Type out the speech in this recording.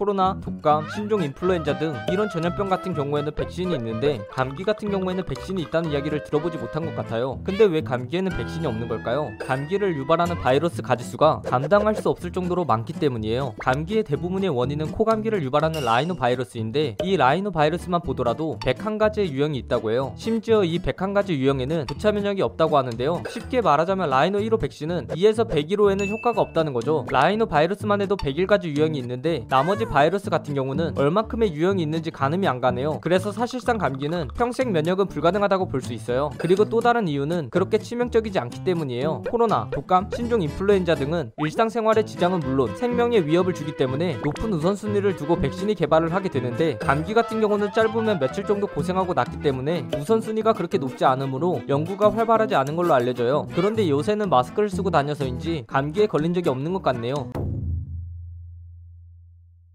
코로나, 독감, 신종 인플루엔자 등 이런 전염병 같은 경우에는 백신이 있는데 감기 같은 경우에는 백신이 있다는 이야기를 들어보지 못한 것 같아요. 근데 왜 감기에는 백신이 없는 걸까요? 감기를 유발하는 바이러스 가지수가 감당할 수 없을 정도로 많기 때문이에요. 감기의 대부분의 원인은 코감기를 유발하는 라이노 바이러스인데 이 라이노 바이러스만 보더라도 101가지의 유형이 있다고 해요. 심지어 이 101가지 유형에는 교차 면역이 없다고 하는데요. 쉽게 말하자면 라이노 1호 백신은 2에서 101호에는 효과가 없다는 거죠. 라이노 바이러스만 해도 101가지 유형이 있는데 나머지 바이러스 같은 경우는 얼마큼의 유형이 있는지 가늠이 안 가네요. 그래서 사실상 감기는 평생 면역은 불가능하다고 볼 수 있어요. 그리고 또 다른 이유는 그렇게 치명적이지 않기 때문이에요. 코로나, 독감, 신종 인플루엔자 등은 일상생활에 지장은 물론 생명에 위협을 주기 때문에 높은 우선순위를 두고 백신이 개발을 하게 되는데 감기 같은 경우는 짧으면 며칠 정도 고생하고 낫기 때문에 우선순위가 그렇게 높지 않으므로 연구가 활발하지 않은 걸로 알려져요. 그런데 요새는 마스크를 쓰고 다녀서인지 감기에 걸린 적이 없는 것 같네요.